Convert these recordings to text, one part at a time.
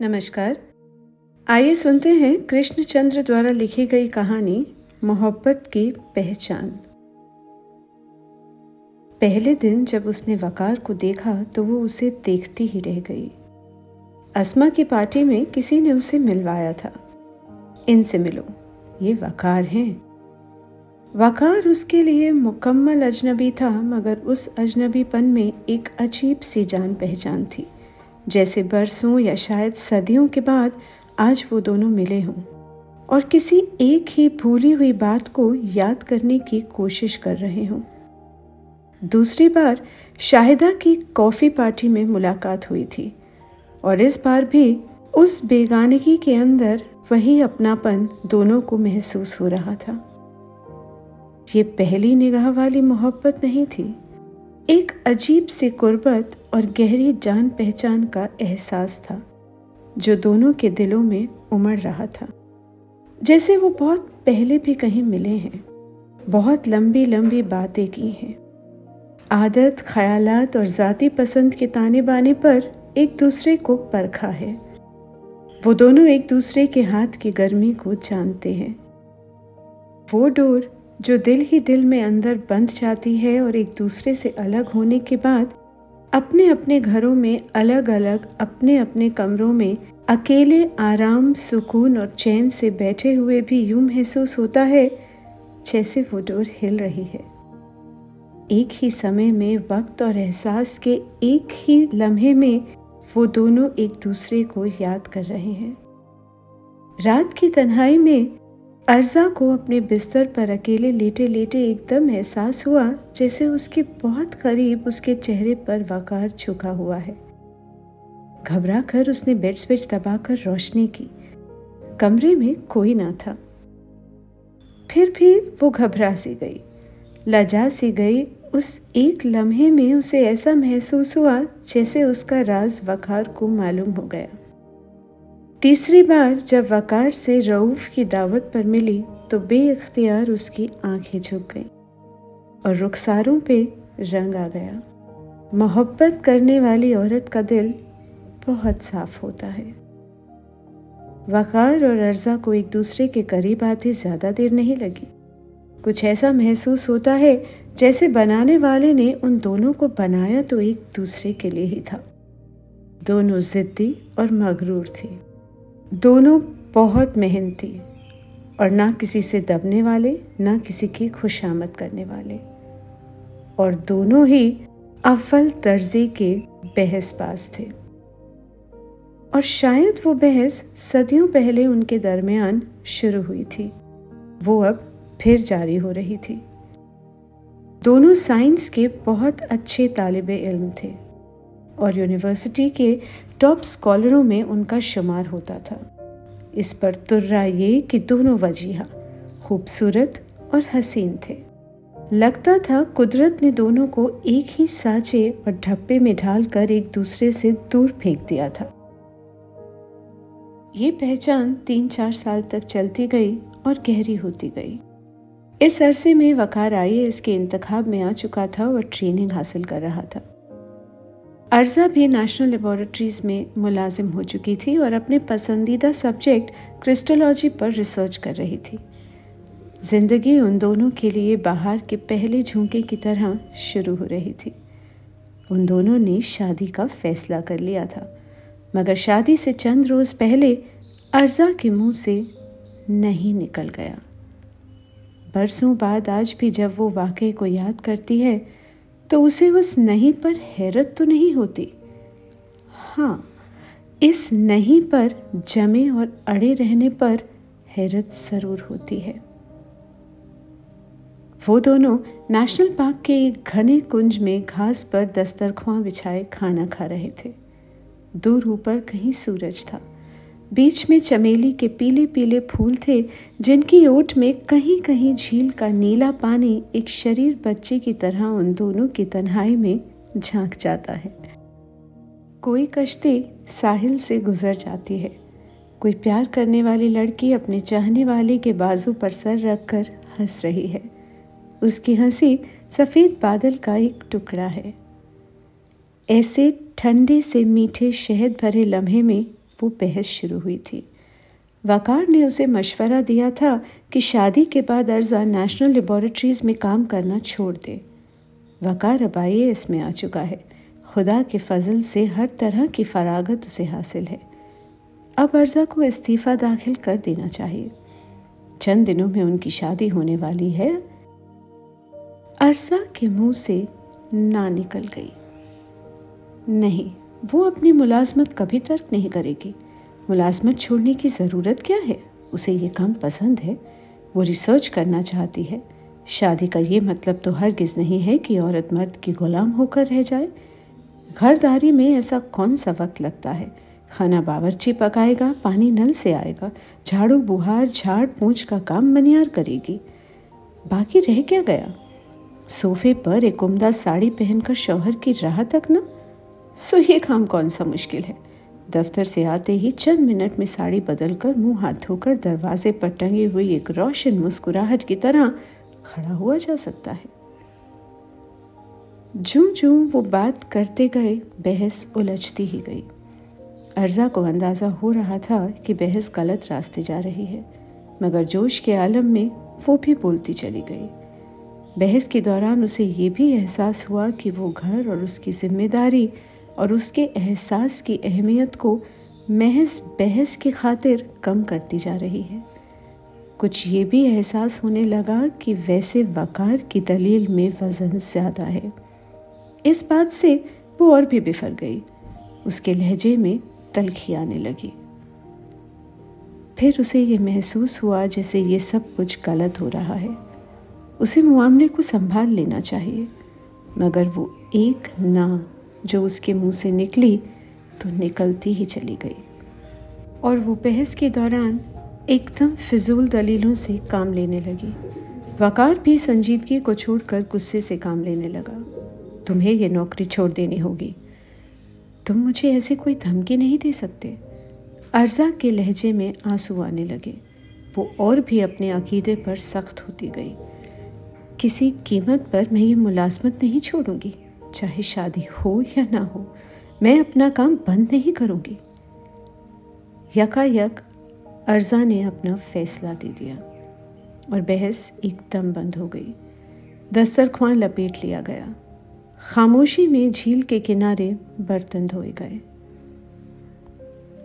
नमस्कार। आइए सुनते हैं कृष्णचंद्र द्वारा लिखी गई कहानी मोहब्बत की पहचान। पहले दिन जब उसने वकार को देखा तो वो उसे देखती ही रह गई। अस्मा की पार्टी में किसी ने उसे मिलवाया था। इनसे मिलो, ये वकार हैं। वकार उसके लिए मुकम्मल अजनबी था, मगर उस अजनबीपन में एक अजीब सी जान पहचान थी। जैसे बरसों या शायद सदियों के बाद आज वो दोनों मिले हों। और किसी एक ही भूली हुई बात को याद करने की कोशिश कर रहे हों। दूसरी बार शाहिदा की कॉफ़ी पार्टी में मुलाकात हुई थी। और इस बार भी उस बेगानगी के अंदर वही अपनापन दोनों को महसूस हो रहा था। ये पहली निगाह वाली मोहब्बत नहीं थी। एक अजीब सी कुर्बत और गहरी जान पहचान का एहसास था, जो दोनों के दिलों में उमड़ रहा था। जैसे वो बहुत पहले भी कहीं मिले हैं, बहुत लंबी लंबी बातें की हैं। आदत, ख्यालात और ज़ाती पसंद के ताने बाने पर एक दूसरे को परखा है। वो दोनों एक दूसरे के हाथ की गर्मी को जानते हैं। वो डोर जो दिल ही दिल में अंदर बंध जाती है और एक दूसरे से अलग होने के बाद अपने अपने घरों में अलग अलग अपने अपने कमरों में अकेले आराम, सुकून और चैन से बैठे हुए भी यूँ महसूस होता है जैसे वो डोर हिल रही है। एक ही समय में, वक्त और एहसास के एक ही लम्हे में वो दोनों एक दूसरे को याद कर रहे हैं। रात की तन्हाई में अर्जा को अपने बिस्तर पर अकेले लेटे लेटे एकदम एहसास हुआ, जैसे उसके बहुत करीब उसके चेहरे पर वकार झुका हुआ है। घबरा कर उसने बेड स्विच दबाकर रोशनी की। कमरे में कोई ना था। फिर भी वो घबरा सी गई। लजा सी गई। उस एक लम्हे में उसे ऐसा महसूस हुआ, जैसे उसका राज वकार को मालूम हो गया। तीसरी बार जब वकार से रऊफ की दावत पर मिली तो बेख्तियार उसकी आँखें झुक गईं और रुखसारों पे रंग आ गया। मोहब्बत करने वाली औरत का दिल बहुत साफ़ होता है। वकार और अर्जा को एक दूसरे के करीब आते ज़्यादा देर नहीं लगी। कुछ ऐसा महसूस होता है जैसे बनाने वाले ने उन दोनों को बनाया तो एक दूसरे के लिए ही था। दोनों जिद्दी और मगरूर थी। दोनों बहुत मेहनती और ना किसी से दबने वाले, ना किसी की खुशामद करने वाले। और दोनों ही अव्वल दर्जे के बहसबाज थे। और शायद वो बहस सदियों पहले उनके दरमियान शुरू हुई थी। वो अब फिर जारी हो रही थी। दोनों साइंस के बहुत अच्छे तालब इल्म थे। और यूनिवर्सिटी के टॉप स्कॉलरों में उनका शुमार होता था। इस पर तुर्रा ये कि दोनों वजीहा खूबसूरत और हसीन थे। लगता था कुदरत ने दोनों को एक ही साँचे और ढप्पे में ढालकर एक दूसरे से दूर फेंक दिया था। ये पहचान तीन चार साल तक चलती गई और गहरी होती गई। इस अरसे में वकार आई इसके इंतखाब में आ चुका था और ट्रेनिंग हासिल कर रहा था। अर्जा भी नेशनल लेबोरेटरीज में मुलाजिम हो चुकी थी और अपने पसंदीदा सब्जेक्ट क्रिस्टोलॉजी पर रिसर्च कर रही थी। ज़िंदगी उन दोनों के लिए बाहर के पहले झोंके की तरह शुरू हो रही थी। उन दोनों ने शादी का फैसला कर लिया था। मगर शादी से चंद रोज़ पहले अर्जा के मुँह से नहीं निकल गया। बरसों बाद आज भी जब वो वाकई को याद करती है तो उसे उस नहीं पर हैरत तो नहीं होती? हाँ इस नहीं पर जमे और अड़े रहने पर हैरत ज़रूर होती है। वो दोनों नेशनल पार्क के एक घने कुंज में घास पर दस्तरख्वां बिछाए खाना खा रहे थे। दूर ऊपर कहीं सूरज था। बीच में चमेली के पीले पीले फूल थे, जिनकी ओट में कहीं कहीं झील का नीला पानी एक शरीर बच्चे की तरह उन दोनों की तन्हाई में झाँक जाता है। कोई कश्ती साहिल से गुजर जाती है। कोई प्यार करने वाली लड़की अपने चाहने वाले के बाजू पर सर रखकर हंस रही है। उसकी हँसी सफ़ेद बादल का एक टुकड़ा है। ऐसे ठंडे से मीठे शहद भरे लम्हे में वो बहस शुरू हुई थी। वकार ने उसे मशवरा दिया था कि शादी के बाद अर्जा नेशनल लेबॉरेटरीज में काम करना छोड़ दे। वकार अब आई इसमें आ चुका है। खुदा के फजल से हर तरह की फरागत उसे हासिल है। अब अर्जा को इस्तीफ़ा दाखिल कर देना चाहिए। चंद दिनों में उनकी शादी होने वाली है। अर्जा के मुँह से ना निकल गई। नहीं वो अपनी मुलाजमत कभी तर्क नहीं करेगी। मुलाजमत छोड़ने की ज़रूरत क्या है? उसे ये काम पसंद है। वो रिसर्च करना चाहती है। शादी का ये मतलब तो हरगिज़ नहीं है कि औरत मर्द की गुलाम होकर रह जाए। घरदारी में ऐसा कौन सा वक्त लगता है? खाना बावरची पकाएगा पानी नल से आएगा, झाड़ू बुहार, झाड़ पूछ का काम मनियार करेगी। बाकी रह क्या गया? सोफे पर एक उमदा साड़ी पहनकर शौहर की राह तक ना? सो ये काम कौन सा मुश्किल है? दफ्तर से आते ही चंद मिनट में साड़ी बदलकर मुँह हाथ धोकर दरवाजे पर टंगी हुई एक रोशन मुस्कुराहट की तरह खड़ा हुआ जा सकता है। जूं जूं वो बात करते गए, बहस उलझती ही गई। अर्जा को अंदाज़ा हो रहा था कि बहस गलत रास्ते जा रही है, मगर जोश के आलम में वो भी बोलती चली गई। बहस के दौरान उसे ये भी एहसास हुआ कि वो घर और उसकी ज़िम्मेदारी और उसके एहसास की अहमियत को महज बहस की खातिर कम करती जा रही है। कुछ ये भी एहसास होने लगा कि वैसे वकार की दलील में वज़न ज़्यादा है। इस बात से वो और भी बिफर गई। उसके लहजे में तलखी आने लगी। फिर उसे ये महसूस हुआ जैसे ये सब कुछ गलत हो रहा है। उसे मामले को संभाल लेना चाहिए, मगर वो एक ना जो उसके मुँह से निकली तो निकलती ही चली गई। और वो बहस के दौरान एकदम फिजूल दलीलों से काम लेने लगी। वकार भी संजीदगी को छोड़कर गुस्से से काम लेने लगा। तुम्हें यह नौकरी छोड़ देनी होगी। तुम मुझे ऐसे कोई धमकी नहीं दे सकते। अर्जा के लहजे में आँसू आने लगे। वो और भी अपने अकीदे पर सख्त होती गई। किसी कीमत पर मैं ये मुलाजमत नहीं छोड़ूँगी। चाहे शादी हो या ना हो, मैं अपना काम बंद नहीं करूँगी। यकायक, अर्जा ने अपना फैसला दे दिया और बहस एकदम बंद हो गई। दस्तरख्वां लपेट लिया गया। खामोशी में झील के किनारे बर्तन धोए गए।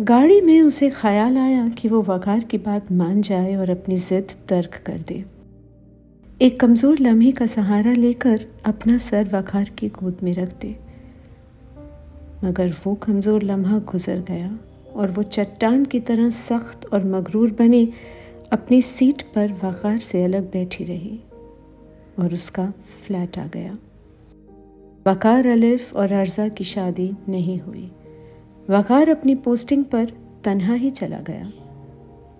गाड़ी में उसे ख्याल आया कि वो वकार की बात मान जाए और अपनी जिद तर्क कर दे। एक कमज़ोर लम्हे का सहारा लेकर अपना सर वखार की गोद में रख दे। मगर वो कमज़ोर लम्हा गुजर गया और वो चट्टान की तरह सख्त और मगरूर बने अपनी सीट पर वकार से अलग बैठी रही और उसका फ्लैट आ गया। वकार अलिफ और अर्जा की शादी नहीं हुई। वकार अपनी पोस्टिंग पर तन्हा ही चला गया।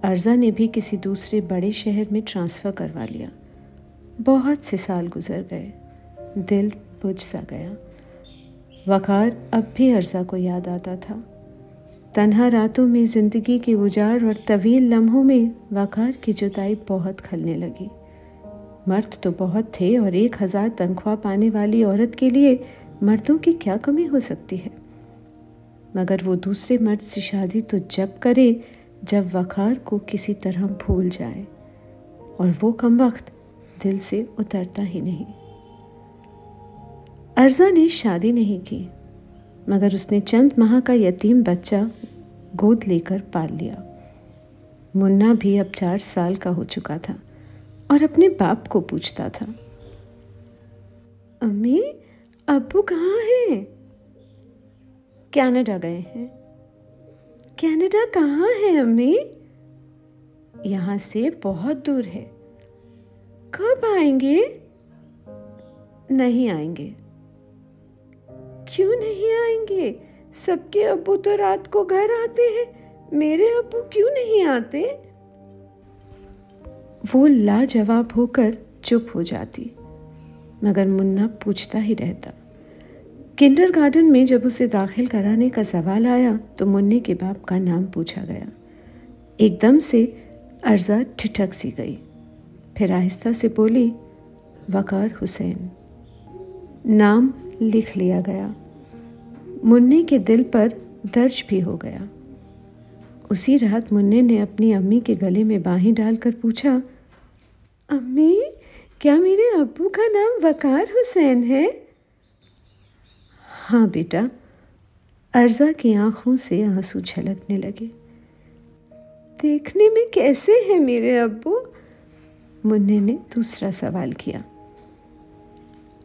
अर्जा ने भी किसी दूसरे बड़े शहर में ट्रांसफ़र करवा लिया। बहुत से साल गुजर गए। दिल बुझ सा गया। वकार अब भी अर्जा को याद आता था। तन्हा रातों में ज़िंदगी के उजाड़ और तवील लम्हों में वकार की जुताई बहुत खलने लगी। मर्द तो बहुत थे और एक हज़ार तनख्वाह पाने वाली औरत के लिए मर्दों की क्या कमी हो सकती है? मगर वो दूसरे मर्द से शादी तो जब करे, जब वकार को किसी तरह भूल जाए। और वो कम वक्त दिल से उतरता ही नहीं। अर्जा ने शादी नहीं की, मगर उसने चंद माह का यतीम बच्चा गोद लेकर पाल लिया। मुन्ना भी अब चार साल का हो चुका था और अपने बाप को पूछता था, अम्मी अबू कहाँ हैं? कनाडा गए हैं। कनाडा कहाँ है, अम्मी? यहाँ से बहुत दूर है। कब आएँगे? नहीं आएँगे। क्यों नहीं आएँगे? सबके अबू तो रात को घर आते हैं। मेरे अब्बू क्यों नहीं आते? वो लाजवाब होकर चुप हो जाती, मगर मुन्ना पूछता ही रहता। किंडर गार्डन में जब उसे दाखिल कराने का सवाल आया तो मुन्ने के बाप का नाम पूछा गया। एकदम से अर्जा ठिठक सी गई। फिर आहिस्ता से बोली, वकार हुसैन, नाम लिख लिया गया। मुन्ने के दिल पर दर्ज भी हो गया। उसी रात मुन्ने ने अपनी अम्मी के गले में बाहें डालकर पूछा, अम्मी, क्या मेरे अबू का नाम वकार हुसैन है? हाँ बेटा। अर्जा की आँखों से आँसू छलकने लगे। देखने में कैसे हैं मेरे अब्बू? मुन्ने ने दूसरा सवाल किया।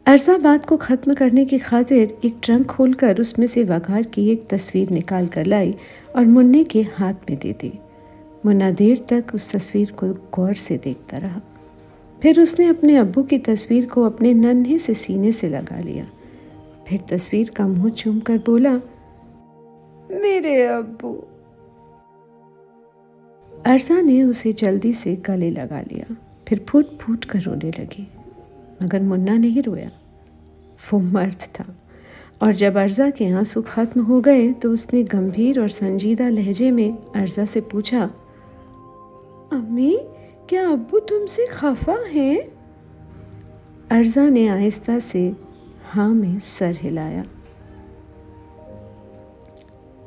अर्जा बात को ख़त्म करने की खातिर एक ट्रंक खोलकर उसमें से वकार की एक तस्वीर निकाल कर लाई और मुन्ने के हाथ में दे दी। मुन्ना देर तक उस तस्वीर को गौर से देखता रहा। फिर उसने अपने अब्बू की तस्वीर को अपने नन्हे से सीने से लगा लिया। फिर तस्वीर का मुँह चूम कर बोला, मेरे अब्बू। अर्जा ने उसे जल्दी से गले लगा लिया। फिर फूट फूट कर रोने लगी। मगर मुन्ना नहीं रोया। वो मर्द था। और जब अर्जा के आँसू खत्म हो गए तो उसने गंभीर और संजीदा लहजे में अर्जा से पूछा, अम्मी, क्या अब्बू तुमसे खफा हैं? अर्जा ने आहिस्ता से हाँ में सर हिलाया।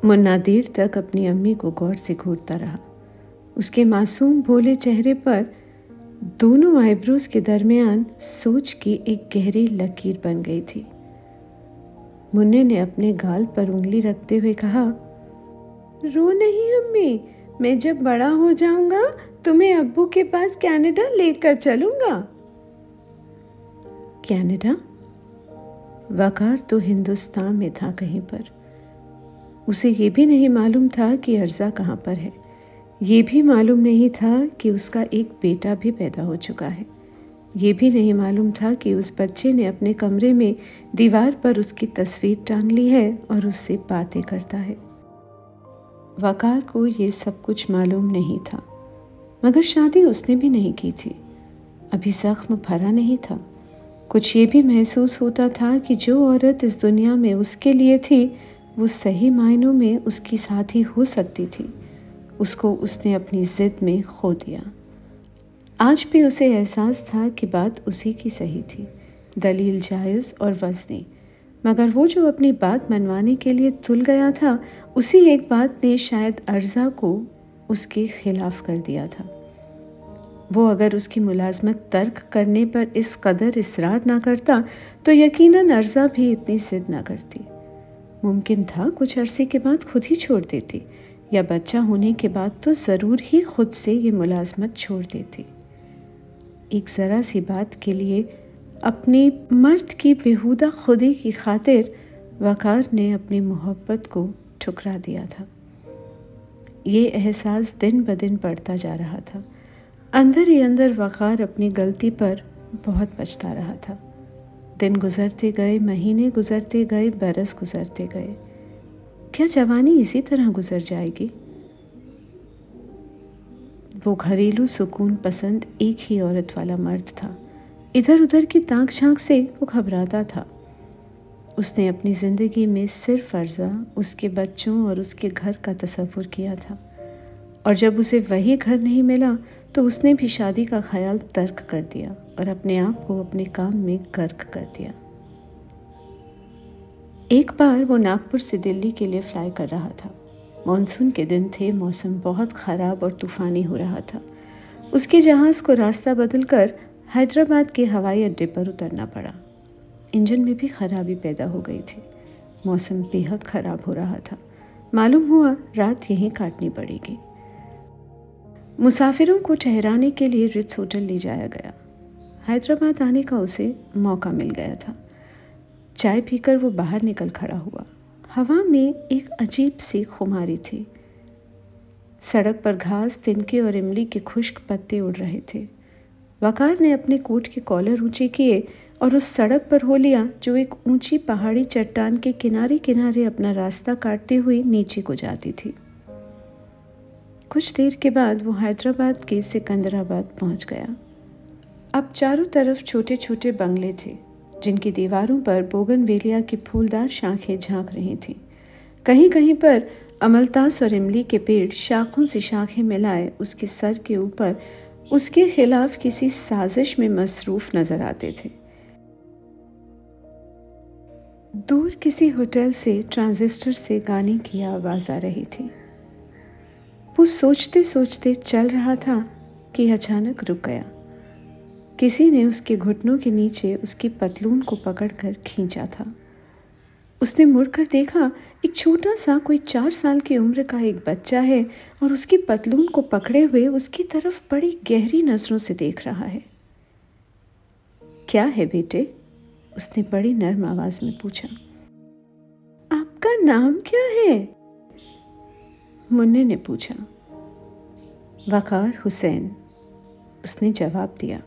मुन्ना देर तक अपनी अम्मी को गौर से घूरता रहा। उसके मासूम भोले चेहरे पर दोनों आईब्रोज के दरमियान सोच की एक गहरी लकीर बन गई थी। मुन्ने ने अपने गाल पर उंगली रखते हुए कहा, रो नहीं अम्मी, मैं जब बड़ा हो जाऊँगा, तुम्हें अब्बू के पास कनाडा लेकर चलूँगा। कनाडा? वकार तो हिंदुस्तान में था कहीं पर। उसे ये भी नहीं मालूम था कि अर्जा कहाँ पर है। ये भी मालूम नहीं था कि उसका एक बेटा भी पैदा हो चुका है। ये भी नहीं मालूम था कि उस बच्चे ने अपने कमरे में दीवार पर उसकी तस्वीर टांग ली है और उससे बातें करता है। वकार को ये सब कुछ मालूम नहीं था, मगर शादी उसने भी नहीं की थी। अभी जख्म भरा नहीं था। कुछ ये भी महसूस होता था कि जो औरत इस दुनिया में उसके लिए थी, वो सही मायनों में उसकी साथी हो सकती थी। उसको उसने अपनी ज़िद में खो दिया। आज भी उसे एहसास था कि बात उसी की सही थी, दलील जायज़ और वजनी। मगर वो जो अपनी बात मनवाने के लिए तुल गया था, उसी एक बात ने शायद अर्जा को उसके खिलाफ कर दिया था। वो अगर उसकी मुलाजमत तर्क करने पर इस कदर इसरार ना करता तो यकीनन अर्जा भी इतनी जिद ना करती। मुमकिन था कुछ अरसे के बाद खुद ही छोड़ देती। या बच्चा होने के बाद तो ज़रूर ही खुद से ये मुलाजमत छोड़ देती। एक ज़रा सी बात के लिए अपनी मर्द की बेहुदा खुदी की खातिर वकार ने अपनी मोहब्बत को ठुकरा दिया था। ये एहसास दिन ब दिन बढ़ता जा रहा था। अंदर ही अंदर वकार अपनी गलती पर बहुत बचता रहा था। दिन गुजरते गए, महीने गुजरते गए, बरस गुजरते गए। क्या जवानी इसी तरह गुजर जाएगी? वो घरेलू सुकून पसंद एक ही औरत वाला मर्द था। इधर उधर की ताक झाँक से वो घबराता था। उसने अपनी ज़िंदगी में सिर्फ़ अर्जा, उसके बच्चों और उसके घर का तस्वुर किया था। और जब उसे वही घर नहीं मिला तो उसने भी शादी का ख्याल तर्क कर दिया और अपने आप को अपने काम में गर्क कर दिया। एक बार वो नागपुर से दिल्ली के लिए फ्लाई कर रहा था। मानसून के दिन थे, मौसम बहुत ख़राब और तूफ़ानी हो रहा था। उसके जहाज़ को रास्ता बदलकर हैदराबाद के हवाई अड्डे पर उतरना पड़ा। इंजन में भी खराबी पैदा हो गई थी। मौसम बेहद ख़राब हो रहा था। मालूम हुआ रात यहीं काटनी पड़ेगी। मुसाफिरों को ठहराने के लिए रिट्स होटल ले जाया गया। हैदराबाद आने का उसे मौका मिल गया था। चाय पीकर वो बाहर निकल खड़ा हुआ। हवा में एक अजीब सी खुमारी थी। सड़क पर घास, तिनके और इमली के खुश्क पत्ते उड़ रहे थे। वकार ने अपने कोट के कॉलर ऊँचे किए और उस सड़क पर हो लिया, जो एक ऊँची पहाड़ी चट्टान के किनारे किनारे अपना रास्ता काटते हुए नीचे को जाती थी। कुछ देर के बाद वो हैदराबाद के सिकंदराबाद पहुँच गया। अब चारों तरफ़ छोटे छोटे बंगले थे। जिनकी दीवारों पर बोगनवेलिया की फूलदार शाखें झाँक रही थीं। कहीं कहीं पर अमलतास और इमली के पेड़ शाखों से शाखें मिलाए उसके सर के ऊपर उसके खिलाफ किसी साजिश में मसरूफ नज़र आते थे। दूर किसी होटल से ट्रांजिस्टर से गाने की आवाज़ आ रही थी। वो सोचते सोचते चल रहा था कि अचानक रुक गया। किसी ने उसके घुटनों के नीचे उसकी पतलून को पकड़कर खींचा था। उसने मुड़कर देखा, एक छोटा सा कोई चार साल की उम्र का एक बच्चा है और उसकी पतलून को पकड़े हुए उसकी तरफ़ बड़ी गहरी नज़रों से देख रहा है। क्या है बेटे? उसने बड़ी नर्म आवाज़ में पूछा। आपका नाम क्या है? मुन्ने ने पूछा। वकार हुसैन, उसने जवाब दिया।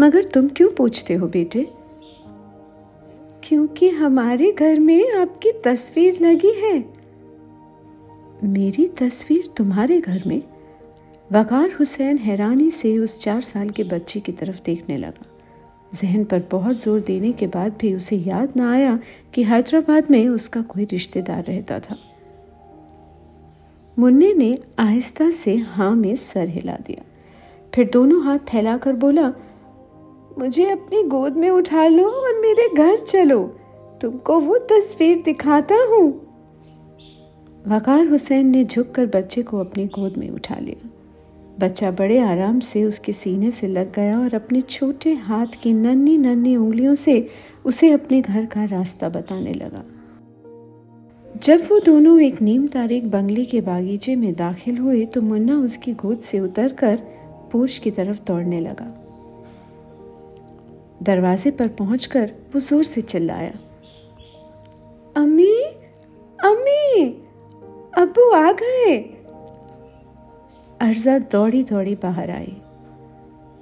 मगर तुम क्यों पूछते हो बेटे? क्योंकि हमारे घर में आपकी तस्वीर लगी है। मेरी तस्वीर तुम्हारे घर में? वकार हुसैन हैरानी से उस चार साल के बच्चे की तरफ़ देखने लगा। जहन पर बहुत ज़ोर देने के बाद भी उसे याद ना आया कि हैदराबाद में उसका कोई रिश्तेदार रहता था। मुन्ने ने आहिस्ता से हाँ में सर हिला दिया। फिर दोनों हाथ फैलाकर बोला मुझे अपनी गोद में उठा लो और मेरे घर चलो। तुमको वो तस्वीर दिखाता हूँ। वकार हुसैन ने झुककर बच्चे को अपनी गोद में उठा लिया। बच्चा बड़े आराम से उसके सीने से लग गया और अपने छोटे हाथ की नन्ही नन्ही उंगलियों से उसे अपने घर का रास्ता बताने लगा। जब वो दोनों एक नीम तारीख बंगले के बागीचे में दाखिल हुए तो मुन्ना उसकी गोद से उतरकर पोर्च की तरफ़ दौड़ने लगा। दरवाजे पर पहुंचकर वो ज़ोर से चिल्लाया, अम्मी अम्मी अबू आ गए. अर्जा दौड़ी दौड़ी बाहर आई,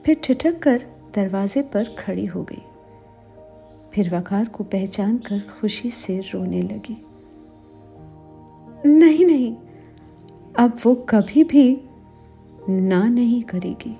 फिर ठिठक कर दरवाजे पर खड़ी हो गई। फिर वकार को पहचान कर खुशी से रोने लगी। नहीं नहीं, अब वो कभी भी ना नहीं करेगी।